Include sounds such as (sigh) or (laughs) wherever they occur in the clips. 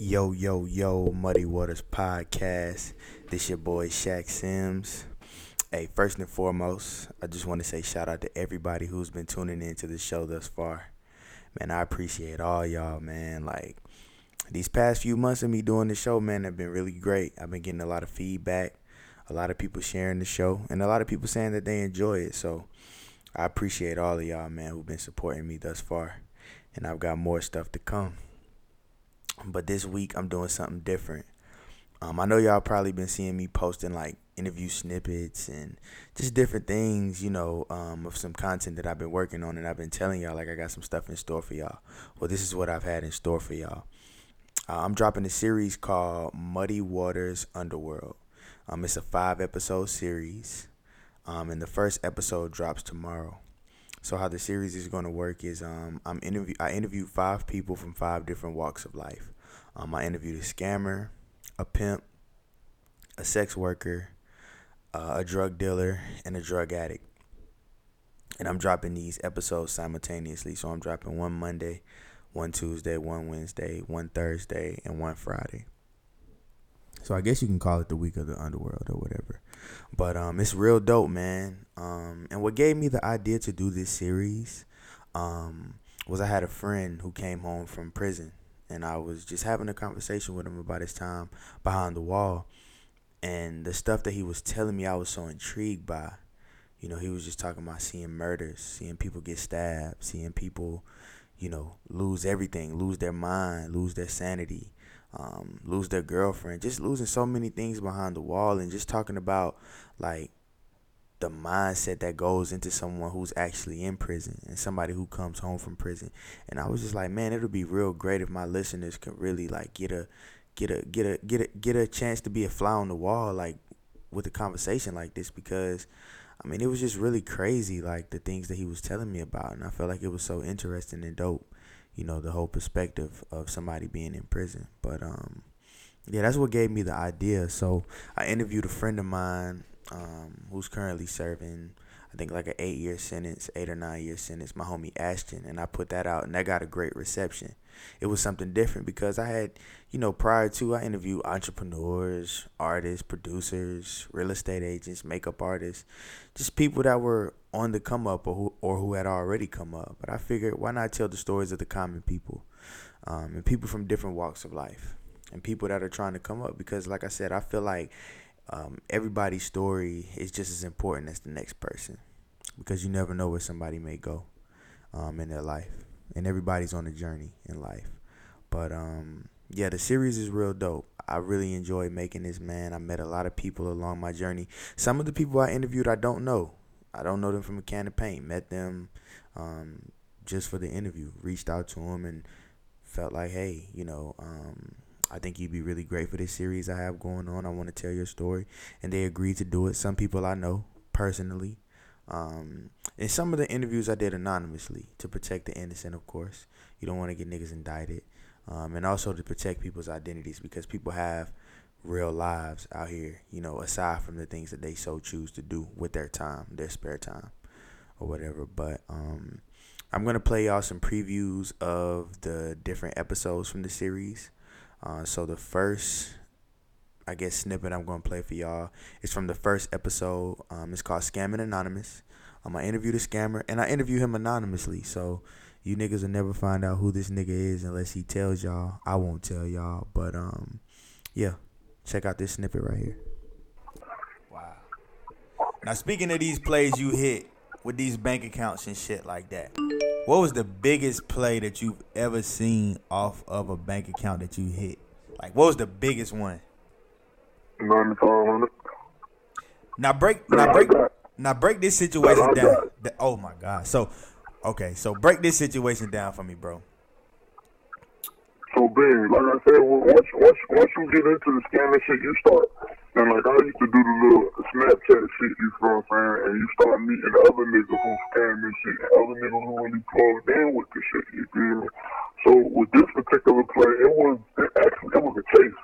Yo, yo, yo, Muddy Waters Podcast. This your boy Shaq Sims. Hey, first and foremost, I just want to say shout out to everybody who's been tuning into the show thus far. Man, I appreciate all y'all, man. Like these past few months of me doing the show, man, have been really great. I've been getting a lot of feedback, a lot of people sharing the show, and a lot of people saying that they enjoy it. So I appreciate all of y'all, man, who've been supporting me thus far. And I've got more stuff to come. But this week I'm doing something different. Um, I know y'all probably been seeing me posting like interview snippets and just different things, you know, um, of some content that I've been working on, and I've been telling y'all like I got some stuff in store for y'all. Well, this is what I've had in store for y'all. Uh, I'm dropping a series called Muddy Waters Underworld. Um, it's a five episode series, um, and the first episode drops tomorrow. So how the series is going to work is um, I'm interview I interviewed five people from five different walks of life. Um, I interviewed a scammer, a pimp, a sex worker, uh, a drug dealer, and a drug addict. And I'm dropping these episodes simultaneously. So I'm dropping one Monday, one Tuesday, one Wednesday, one Thursday, and one Friday. So I guess you can call it the week of the underworld or whatever. But um, it's real dope, man. Um, and what gave me the idea to do this series um, was I had a friend who came home from prison, and I was just having a conversation with him about his time behind the wall, and the stuff that he was telling me, I was so intrigued by. You know, he was just talking about seeing murders, seeing people get stabbed, seeing people, you know, lose everything, lose their mind, lose their sanity um, lose their girlfriend, just losing so many things behind the wall, and just talking about like the mindset that goes into someone who's actually in prison and somebody who comes home from prison. And I was just like, man, it'll be real great if my listeners could really like get a get a get a get a get a chance to be a fly on the wall like with a conversation like this. Because I mean it was just really crazy like the things that he was telling me about. And I felt like it was so interesting and dope you know the whole perspective of somebody being in prison. But um yeah that's what gave me the idea. So i interviewed a friend of mine um, who's currently serving i think like an eight year sentence eight or nine year sentence my homie ashton and i put that out and that got a great reception it was something different because i had you know prior to i interviewed entrepreneurs artists producers real estate agents makeup artists just people that were on the come up or who, or who had already come up. But I figured, why not tell the stories of the common people um, and people from different walks of life and people that are trying to come up? Because, like I said, I feel like um, everybody's story is just as important as the next person because you never know where somebody may go um, in their life. And everybody's on a journey in life. But um, yeah, the series is real dope. I really enjoy making this, man. I met a lot of people along my journey. Some of the people I interviewed, I don't know. I don't know them from a can of paint. Met them um, just for the interview. Reached out to them and felt like, hey, you know, um, I think you'd be really great for this series I have going on. I want to tell your story, and they agreed to do it. Some people I know personally. Um, and some of the interviews I did anonymously to protect the innocent, of course. You don't want to get niggas indicted. Um, and also to protect people's identities because people have real lives out here, you know, aside from the things that they so choose to do with their time, their spare time or whatever. But um I'm gonna play y'all some previews of the different episodes from the series. Uh, so the first I guess snippet I'm gonna play for y'all is from the first episode. Um, it's called Scamming Anonymous. Um, I interviewed a scammer and I interview him anonymously. So you niggas will never find out who this nigga is unless he tells y'all. I won't tell y'all. But um yeah, Check out this snippet right here. Wow. Now speaking of these plays you hit with these bank accounts and shit like that, what was the biggest play that you've ever seen off of a bank account that you hit? Like what was the biggest one? Ninety five hundred. Now break now break now break this situation down. Oh my god. So okay, so break this situation down for me, bro. So big, like I said, once once once you get into the scamming shit, you start. And like I used to do the little Snapchat shit, you know what I'm saying? And you start meeting other niggas who scam this shit, and other niggas who really plugged in with the shit. You feel me? So with this particular play, it was it actually it was a chase.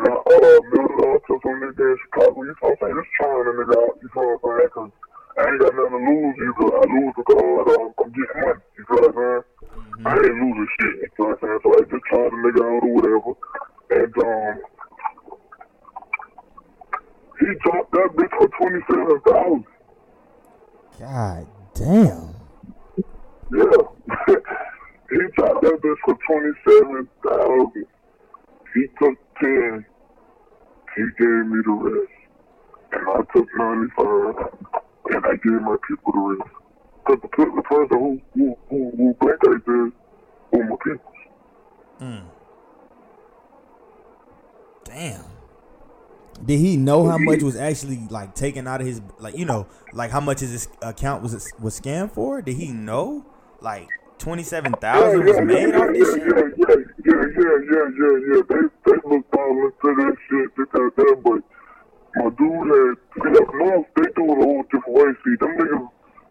And I uh, built up to some nigga in Chicago, you know what I'm saying? Just trying a nigga out, you know what I'm saying? Cause I ain't got nothing to lose either. I lose because um, I'm getting money. You feel what I'm saying? Mm-hmm. I ain't losing shit. You feel what I'm saying? So I just tried the nigga out or whatever. And um, he dropped that bitch for twenty seven thousand. God damn. Yeah. (laughs) he dropped that bitch for twenty seven thousand. He took ten. He gave me the rest. And I took ninety five and I gave my people the rest. Because the, the person who who who, who blanked there were my people. Mm. Did he know how much (laughs) was actually like taken out of his like you know like how much his account was was scammed for? Did he know like twenty seven thousand was made off this yeah, shit? Yeah, yeah, yeah, yeah, yeah, yeah, yeah. They they looked all into that shit because that, but my dude had see up north they do it a whole different way. See, them niggas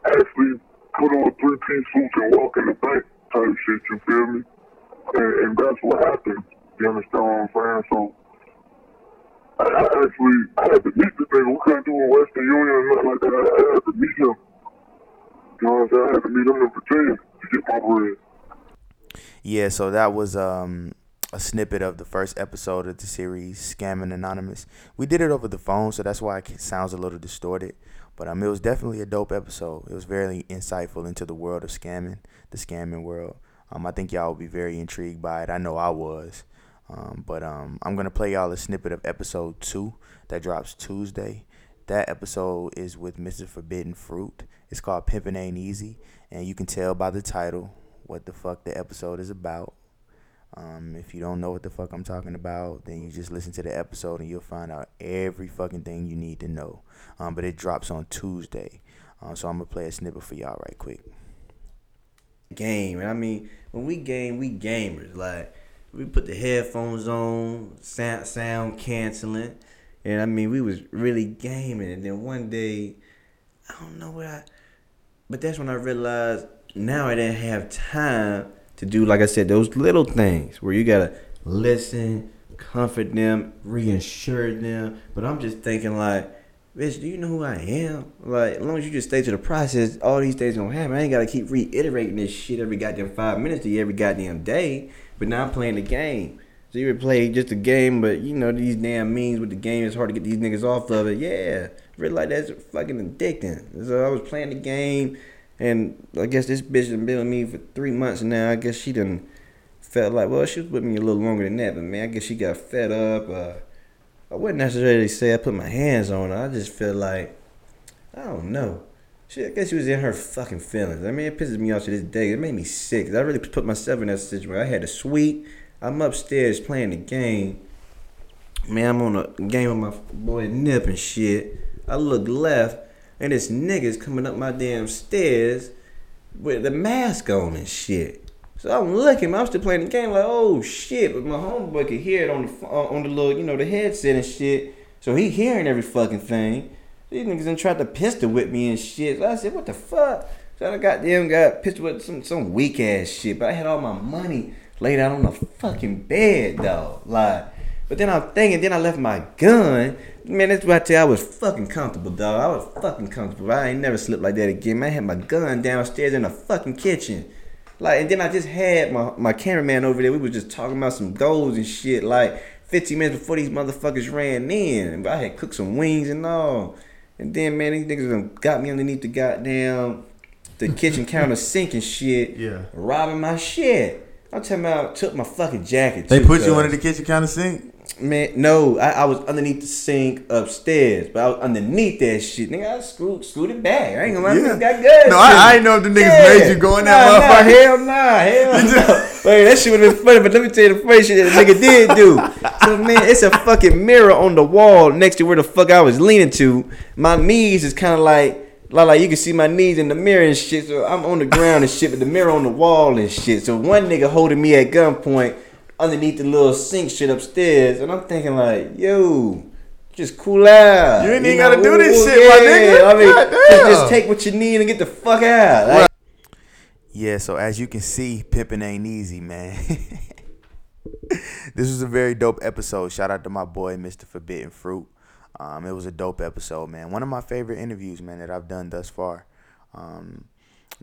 actually put on three piece suits and walk in the bank type shit. You feel me? And, and that's what happened. You understand what I'm saying? So I, I actually had to meet the nigga. We couldn't do a Western Union or nothing like that. I, I had to meet him. You know what I'm saying? I had to meet him in Virginia to get my bread. Yeah, so that was um a snippet of the first episode of the series Scamming Anonymous. We did it over the phone, so that's why it sounds a little distorted. But um, it was definitely a dope episode. It was very insightful into the world of scamming, the scamming world. Um, I think y'all will be very intrigued by it. I know I was. Um, but um, I'm gonna play y'all a snippet of episode two that drops Tuesday. That episode is with Mr. Forbidden Fruit. It's called Pimpin' Ain't Easy, and you can tell by the title what the fuck the episode is about. Um, if you don't know what the fuck I'm talking about, then you just listen to the episode and you'll find out every fucking thing you need to know. Um, but it drops on Tuesday, uh, so I'm gonna play a snippet for y'all right quick. Game, and I mean, when we game, we gamers. Like we put the headphones on, sound, sound canceling, and I mean we was really gaming. And then one day, I don't know what I, but that's when I realized now I didn't have time to do like I said those little things where you gotta listen, comfort them, reassure them. But I'm just thinking like. Bitch, do you know who I am? Like, as long as you just stay to the process, all these things gonna happen. I ain't gotta keep reiterating this shit every goddamn five minutes to you every goddamn day. But now I'm playing the game. So you would play just a game, but you know these damn means with the game. It's hard to get these niggas off of it. Yeah, really like that's fucking addicting. So I was playing the game, and I guess this bitch been been with me for three months now. I guess she done felt like well she was with me a little longer than that, but man, I guess she got fed up. Uh, I wouldn't necessarily say I put my hands on her. I just feel like I don't know. She, I guess she was in her fucking feelings. I mean, it pisses me off to this day. It made me sick. I really put myself in that situation. I had a suite. I'm upstairs playing the game. Man, I'm on a game with my boy Nip and shit. I look left, and this nigga's coming up my damn stairs with the mask on and shit. So I'm looking, I'm still playing the game like, oh shit, but my homeboy could hear it on the uh, on the little, you know, the headset and shit. So he hearing every fucking thing. These niggas done tried to pistol whip me and shit. So I said, what the fuck? So I got them got pistol with some some weak ass shit. But I had all my money laid out on the fucking bed, though. Like, but then I'm thinking, then I left my gun. Man, that's what I tell you, I was fucking comfortable, dog. I was fucking comfortable. I ain't never slept like that again. Man, I had my gun downstairs in the fucking kitchen. Like, and then I just had my, my cameraman over there. We was just talking about some goals and shit. Like, 15 minutes before these motherfuckers ran in. I had cooked some wings and all. And then man, these niggas got me underneath the goddamn the kitchen (laughs) counter sink and shit. Yeah. Robbing my shit. I'm talking about took my fucking jacket. They too, put you under the kitchen counter sink? Man, no, I, I was underneath the sink upstairs, but I was underneath that shit. Nigga, I screwed, screwed it back. I ain't gonna lie, yeah. got good. No, I, I ain't know if the niggas yeah. made you go in that nah, motherfucker. Nah, hell nah, hell (laughs) no. Wait, that shit would have been funny, but let me tell you the funny shit that the nigga did do. So, man, it's a fucking mirror on the wall next to where the fuck I was leaning to. My knees is kind of like, like, like you can see my knees in the mirror and shit. So I'm on the ground and shit, but the mirror on the wall and shit. So one nigga holding me at gunpoint underneath the little sink shit upstairs, and I'm thinking like, yo, just cool out. You ain't even gotta do this shit, yeah. my nigga. I mean, just, just, take what you need and get the fuck out. Like, yeah, so as you can see, pimping ain't easy, man. (laughs) this was a very dope episode. Shout out to my boy, Mr. Forbidden Fruit. Um, it was a dope episode, man. One of my favorite interviews, man, that I've done thus far. Um,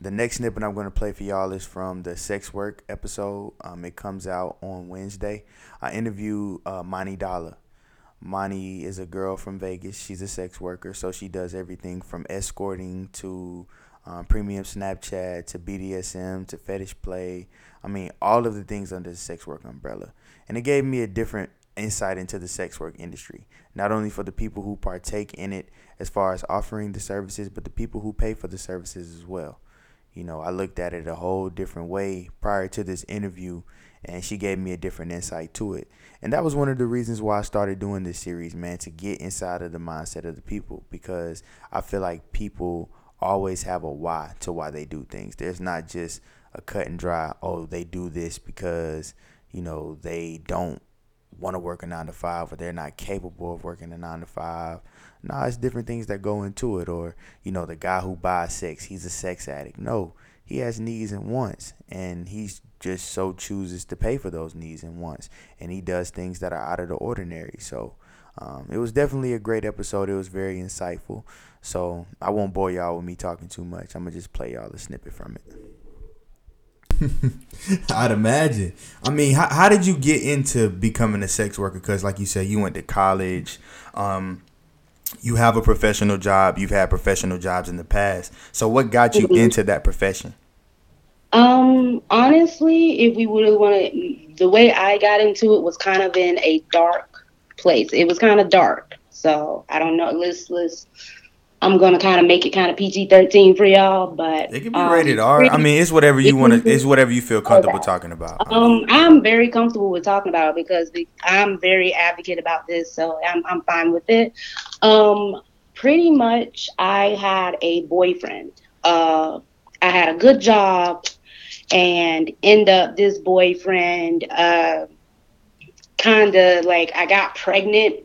the next snippet I'm going to play for y'all is from the sex work episode. Um, it comes out on Wednesday. I interview uh, Mani Dollar. Mani is a girl from Vegas. She's a sex worker, so she does everything from escorting to um, premium Snapchat to BDSM to fetish play. I mean, all of the things under the sex work umbrella. And it gave me a different insight into the sex work industry, not only for the people who partake in it as far as offering the services, but the people who pay for the services as well. You know, I looked at it a whole different way prior to this interview, and she gave me a different insight to it. And that was one of the reasons why I started doing this series, man, to get inside of the mindset of the people because I feel like people always have a why to why they do things. There's not just a cut and dry, oh, they do this because, you know, they don't want to work a nine to five or they're not capable of working a nine to five. No, it's different things that go into it. Or, you know, the guy who buys sex, he's a sex addict. No, he has needs and wants. And he's just so chooses to pay for those needs and wants. And he does things that are out of the ordinary. So um, it was definitely a great episode. It was very insightful. So I won't bore y'all with me talking too much. I'm going to just play y'all a snippet from it. (laughs) I'd imagine. I mean, how, how did you get into becoming a sex worker? Because, like you said, you went to college. Um, you have a professional job. You've had professional jobs in the past. So, what got you mm-hmm. into that profession? Um, honestly, if we would have wanted, the way I got into it was kind of in a dark place. It was kind of dark. So I don't know. Let's let's I'm gonna kind of make it kind of PG-13 for y'all, but it can be um, rated R. I mean, it's whatever you want to. It's whatever you feel comfortable okay. talking about. Um, I'm very comfortable with talking about it because I'm very advocate about this, so I'm I'm fine with it. Um, pretty much, I had a boyfriend. Uh, I had a good job, and end up this boyfriend. Uh, kind of like I got pregnant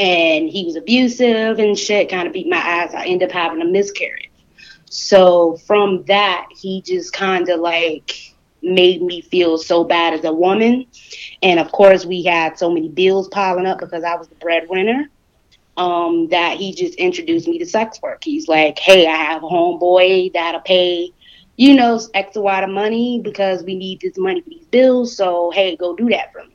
and he was abusive and shit, kind of beat my ass. I ended up having a miscarriage. So from that, he just kind of like made me feel so bad as a woman. And of course, we had so many bills piling up because I was the breadwinner. Um, that he just introduced me to sex work. He's like, "Hey, I have a homeboy that'll pay, you know, X amount of money because we need this money for these bills. So hey, go do that for me."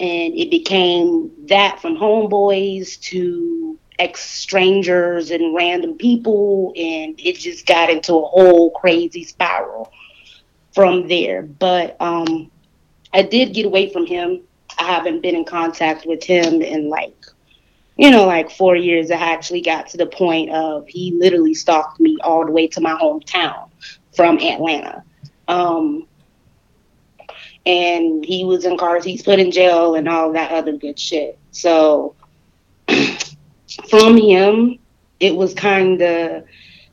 And it became that from homeboys to ex strangers and random people. And it just got into a whole crazy spiral from there. But um i did get away from him. I haven't been in contact with him in like you know like four years. I actually got to the point of he literally stalked me all the way to my hometown from atlanta. Um and he was in cars he's put in jail and all that other good shit. So (clears throat) from him it was kind of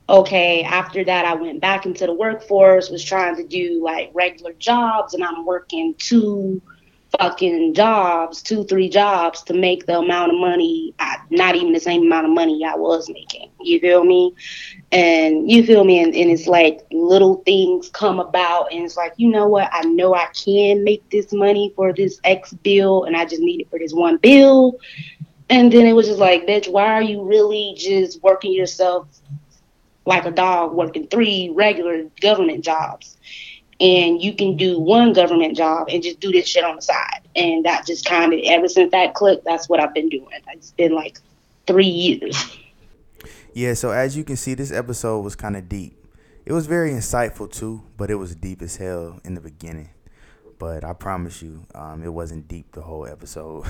okay after that i went back into the workforce was trying to do like regular jobs and i'm working two fucking jobs, two, three jobs to make the amount of money, not even the same amount of money I was making. You feel me? And you feel me? And, and it's like little things come about, and it's like, you know what? I know I can make this money for this X bill, and I just need it for this one bill. And then it was just like, bitch, why are you really just working yourself like a dog working three regular government jobs? And you can do one government job and just do this shit on the side. And that just kind of, ever since that clicked, that's what I've been doing. It's been like three years. Yeah, so as you can see, this episode was kind of deep. It was very insightful too, but it was deep as hell in the beginning. But I promise you, um, it wasn't deep the whole episode.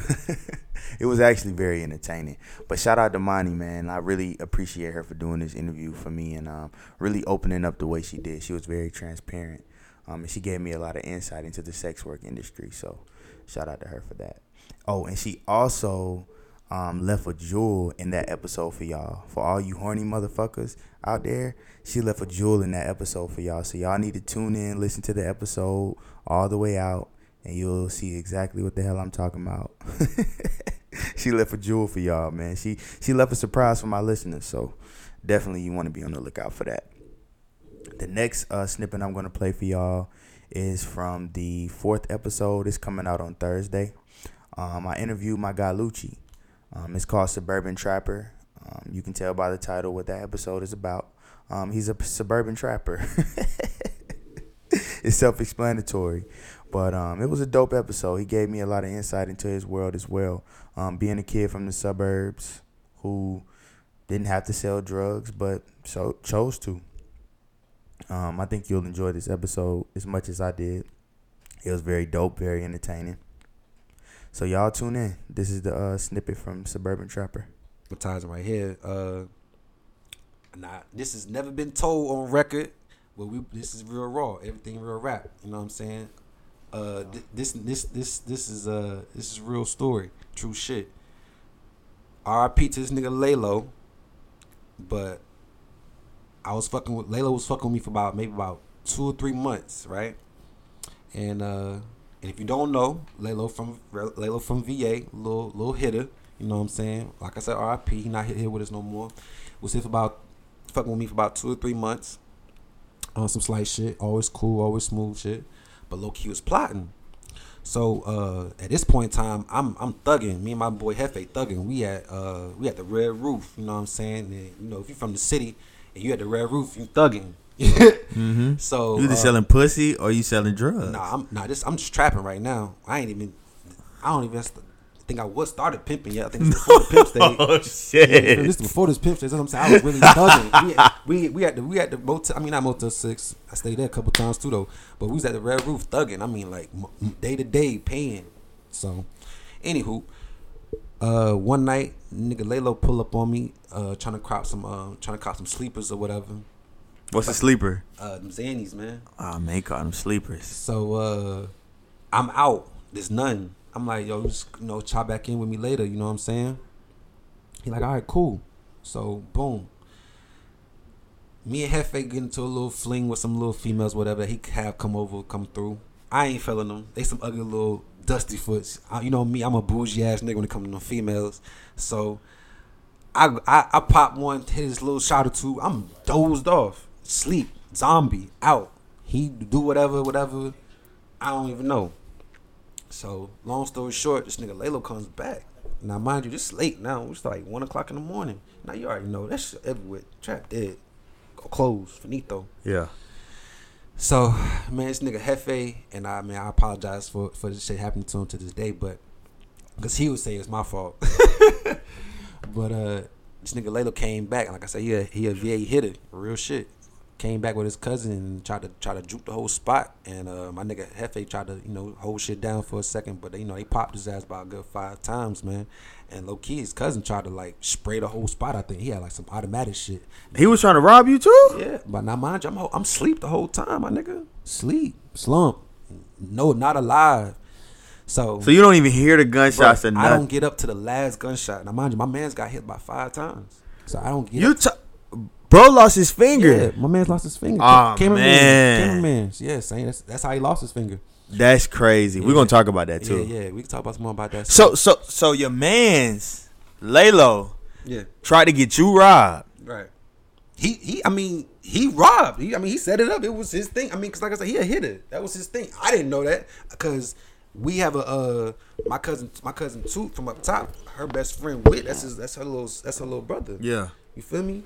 (laughs) it was actually very entertaining. But shout out to Mani, man. I really appreciate her for doing this interview for me and um, really opening up the way she did. She was very transparent um, and she gave me a lot of insight into the sex work industry. So shout out to her for that. Oh, and she also um, left a jewel in that episode for y'all. For all you horny motherfuckers out there, she left a jewel in that episode for y'all. So y'all need to tune in, listen to the episode all the way out, and you'll see exactly what the hell I'm talking about. (laughs) she left a jewel for y'all, man. She she left a surprise for my listeners. So definitely you want to be on the lookout for that. The next uh, snippet I'm going to play for y'all is from the fourth episode. It's coming out on Thursday. Um, I interviewed my guy Lucci. Um, it's called Suburban Trapper. Um, you can tell by the title what that episode is about. Um, he's a suburban trapper. (laughs) it's self-explanatory, but um, it was a dope episode. He gave me a lot of insight into his world as well. Um, being a kid from the suburbs who didn't have to sell drugs, but so chose to. Um, I think you'll enjoy this episode as much as I did. It was very dope, very entertaining. So y'all tune in. This is the uh, snippet from Suburban Trapper. Advertising right here. Uh, nah, this has never been told on record. But we this is real raw. Everything real rap. You know what I'm saying? Uh, th- this this this this is uh this is real story, true shit. R.I.P. to this nigga Lalo. But I was fucking with Layla was fucking with me for about maybe about two or three months, right? And uh and if you don't know, Layla from Lalo from VA, little little hitter, you know what I'm saying? Like I said, RIP, he not here with us no more. Was here for about fucking with me for about two or three months on some slight shit. Always cool, always smooth shit. But low key was plotting. So uh, at this point in time, I'm I'm thugging. Me and my boy Hefe thugging. We at uh, we at the Red Roof. You know what I'm saying? And, you know, if you're from the city and you at the Red Roof, you thugging. (laughs) mm-hmm. So you either uh, selling pussy or you selling drugs. Nah, I'm nah. This I'm just trapping right now. I ain't even. I don't even think I was started pimping yet. I think it's (laughs) before the pimp stage. oh shit! Yeah, this is before this pimp stage. That's what I'm saying. I was really thugging. we, (laughs) we we had the we had the motel. I mean not motel six. I stayed there a couple times too though. But we was at the Red Roof thugging. I mean like day to day paying. So, anywho, uh, one night nigga Lalo pull up on me, uh, trying to crop some uh, trying to crop some sleepers or whatever. What's a sleeper? Uh, them Xannies, man. Oh man, call them sleepers. So uh, I'm out. There's none. I'm like, yo, just you know, chop back in with me later. You know what I'm saying? He like, all right, cool. So boom. Me and Hefe get into a little fling with some little females, whatever. He have come over, come through. I ain't feeling them. They some ugly little dusty foots. I, you know me, I'm a bougie ass nigga when it comes to females. So I, I I pop one, hit his little shot or two. I'm dozed off, sleep, zombie, out. He do whatever, whatever. I don't even know. So long story short, this nigga Lalo comes back. Now mind you, this late now. It's like one o'clock in the morning. Now you already know that shit everywhere. Trap dead. Closed. Finito. Yeah. So, man, this nigga Hefe, and I mean, I apologize for for this shit happening to him to this day, but because he would say it's my fault. (laughs) but uh, this nigga Lalo came back, and like I said, he a, he a VA hitter, real shit. Came back with his cousin and tried to try to juke the whole spot, and uh, my nigga Hefe tried to you know hold shit down for a second, but they, you know they popped his ass by a good five times, man. And low key, his cousin tried to like spray the whole spot. I think he had like some automatic shit. He was trying to rob you too. Yeah, but now mind you, I'm ho- I'm sleep the whole time, my nigga. Sleep, slump, no, not alive. So, So you don't even hear the gunshots bruh, or I don't get up to the last gunshot. Now mind you, my man's got hit by five times, so I don't get. You up. t- bro lost his finger. yeah, my man's lost his finger. Ah, cameraman, man. cameraman. Yeah, saying that's that's how he lost his finger. That's crazy. We're gonna talk about that too. Yeah, yeah, we can talk about some more about that. So so so your man's Lalo yeah, tried to get you robbed. right. He he. I mean, he robbed. He, I mean, he set it up. It was his thing. I mean, cause like I said, he a hitter. That was his thing. I didn't know that because we have a uh my cousin my cousin Toot from up top. Her best friend Wit. That's his. That's her little. That's her little brother. Yeah. You feel me?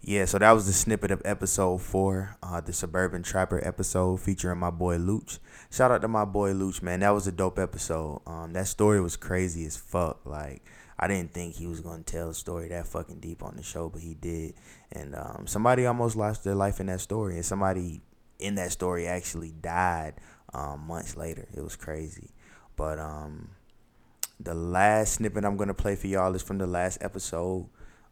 Yeah, so that was the snippet of episode four, uh, the Suburban Trapper episode featuring my boy Luch. Shout out to my boy Luch, man. That was a dope episode. Um, that story was crazy as fuck. Like, I didn't think he was gonna tell a story that fucking deep on the show, but he did. And um, somebody almost lost their life in that story, and somebody in that story actually died um, months later. It was crazy. But um, the last snippet I'm gonna play for y'all is from the last episode.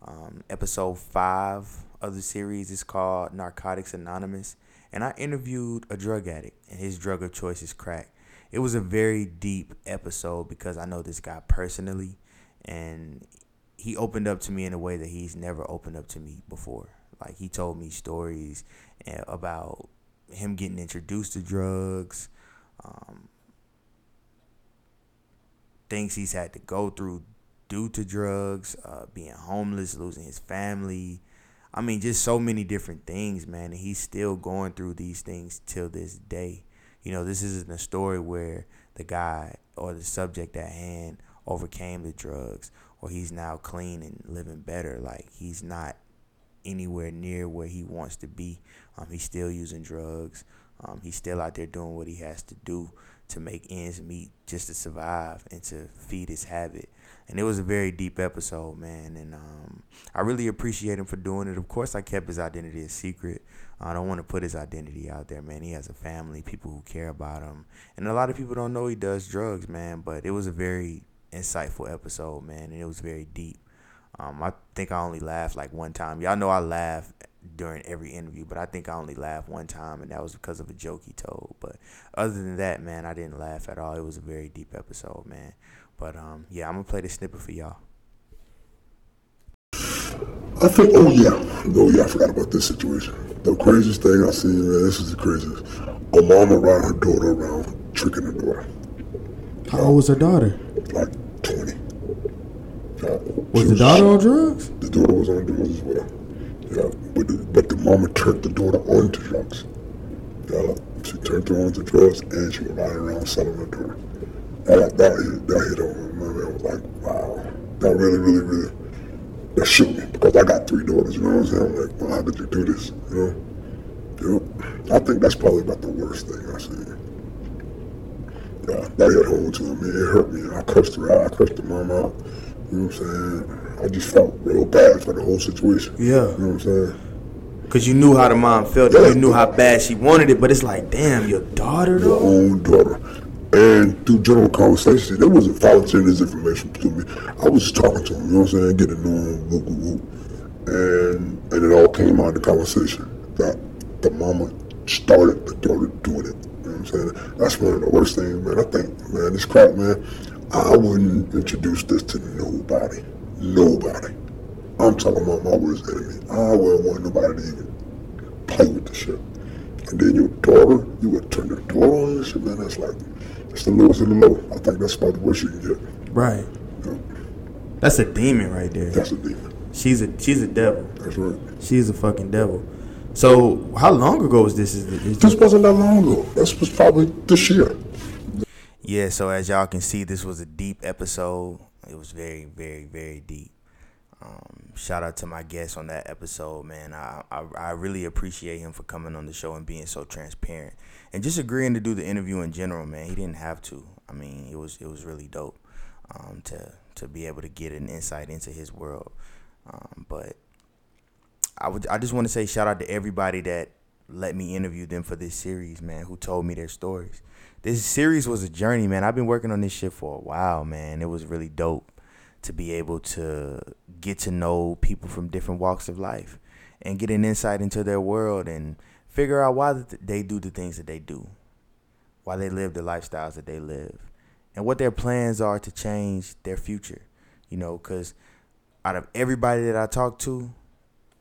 Um, episode five of the series is called Narcotics Anonymous, and I interviewed a drug addict, and his drug of choice is crack. It was a very deep episode because I know this guy personally, and he opened up to me in a way that he's never opened up to me before. Like he told me stories eh, about him getting introduced to drugs, um, things he's had to go through due to drugs, uh, being homeless, losing his family. I mean, just so many different things, man. And he's still going through these things till this day. You know, this isn't a story where the guy or the subject at hand overcame the drugs or he's now clean and living better. Like he's not anywhere near where he wants to be. Um, he's still using drugs. Um, he's still out there doing what he has to do to make ends meet just to survive and to feed his habit. And it was a very deep episode, man. And um, I really appreciate him for doing it. Of course, I kept his identity a secret. I don't want to put his identity out there, man. He has a family, people who care about him. And a lot of people don't know he does drugs, man. But it was a very insightful episode, man. And it was very deep. Um, I think I only laughed like one time. Y'all know I laugh during every interview, but I think I only laughed one time, and that was because of a joke he told. But other than that, man, I didn't laugh at all. It was a very deep episode, man. But um, yeah, I'm gonna play the snippet for y'all. I think, oh yeah, oh yeah, I forgot about this situation. The craziest thing I seen, man, this is the craziest. A mama riding her daughter around, tricking her daughter. How old was her daughter? Like 20. Yeah, Was she the daughter on drugs? The daughter was on drugs as well. Yeah, but the, but the mama turned the daughter onto drugs. Yeah, she turned her onto drugs and she was riding around selling her daughter. That, that, hit, that hit on me, man. I was like, wow. That really, really, really, that shook me because I got three daughters, you know what I'm saying? I'm like, well, how did you do this, you know? Yep. I think that's probably about the worst thing I've seen. Yeah, that hit home to me. It hurt me. I cursed her out. I cursed the mom out. You know what I'm saying? I just felt real bad for the whole situation. Yeah. You know what I'm saying? Cause you knew how the mom felt. Yeah. You knew how bad she wanted it, but it's like, damn, your daughter Your though. own daughter. And through general conversation, they wasn't volunteering this information to me. I was just talking to him, you know what I'm saying? Getting to whoop. And, and it all came out in the conversation that the mama started the daughter doing it. You know what I'm saying? That's one of the worst things, man. I think, man, this crap, man, I wouldn't introduce this to nobody. Nobody. I'm talking about my worst enemy. I wouldn't want nobody to even play with the shit. And then your daughter, you would turn your daughter on and shit, man. That's like, that's the lowest of the low. I think that's about the worst you can get. Right. That's a demon right there. That's a demon. She's a she's a devil. That's right. She's a fucking devil. So how long ago was this? Is, is This wasn't that long ago. This was probably this year. Yeah, so as y'all can see, this was a deep episode. It was very, very, very deep. Um, shout out to my guest on that episode, man. I, I I really appreciate him for coming on the show and being so transparent and just agreeing to do the interview in general, man. He didn't have to. I mean, it was it was really dope um, to to be able to get an insight into his world. Um, but I would I just want to say shout out to everybody that let me interview them for this series, man, who told me their stories. This series was a journey, man. I've been working on this shit for a while, man. It was really dope to be able to get to know people from different walks of life and get an insight into their world and figure out why they do the things that they do, why they live the lifestyles that they live, and what their plans are to change their future. You know, because out of everybody that I talk to,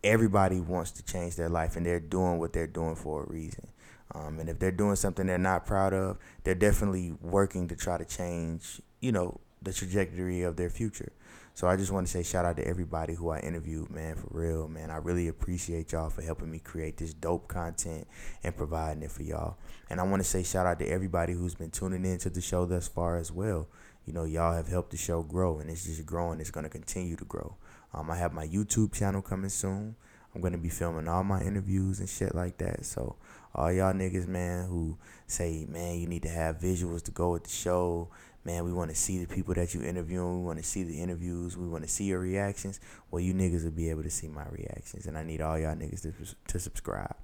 everybody wants to change their life and they're doing what they're doing for a reason. Um, and if they're doing something they're not proud of, they're definitely working to try to change, you know, the trajectory of their future. So I just want to say shout out to everybody who I interviewed, man, for real, man. I really appreciate y'all for helping me create this dope content and providing it for y'all. And I want to say shout out to everybody who's been tuning in to the show thus far as well. You know, y'all have helped the show grow and it's just growing. It's going to continue to grow. Um, I have my YouTube channel coming soon. I'm gonna be filming all my interviews and shit like that. So all y'all niggas, man, who say, man, you need to have visuals to go with the show. Man, we want to see the people that you interviewing. We want to see the interviews. We want to see your reactions. Well, you niggas will be able to see my reactions, and I need all y'all niggas to to subscribe.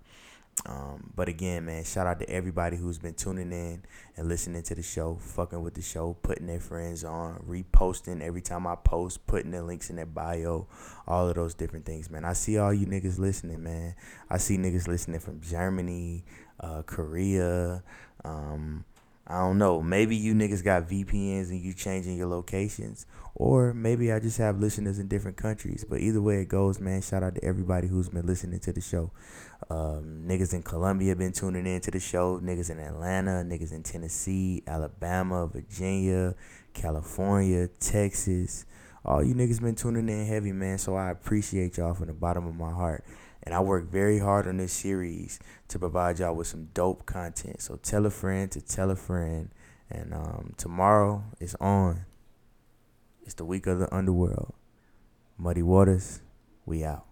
Um, but again, man, shout out to everybody who's been tuning in and listening to the show, fucking with the show, putting their friends on, reposting every time I post, putting the links in their bio, all of those different things, man. I see all you niggas listening, man. I see niggas listening from Germany, uh, Korea. Um, I don't know. Maybe you niggas got VPNs and you changing your locations. Or maybe I just have listeners in different countries. But either way it goes, man, shout out to everybody who's been listening to the show. Um, niggas in Colombia been tuning in to the show. Niggas in Atlanta, niggas in Tennessee, Alabama, Virginia, California, Texas. All you niggas been tuning in heavy, man. So I appreciate y'all from the bottom of my heart. And I work very hard on this series to provide y'all with some dope content. So tell a friend to tell a friend. And um, tomorrow is on. It's the week of the underworld. Muddy Waters, we out.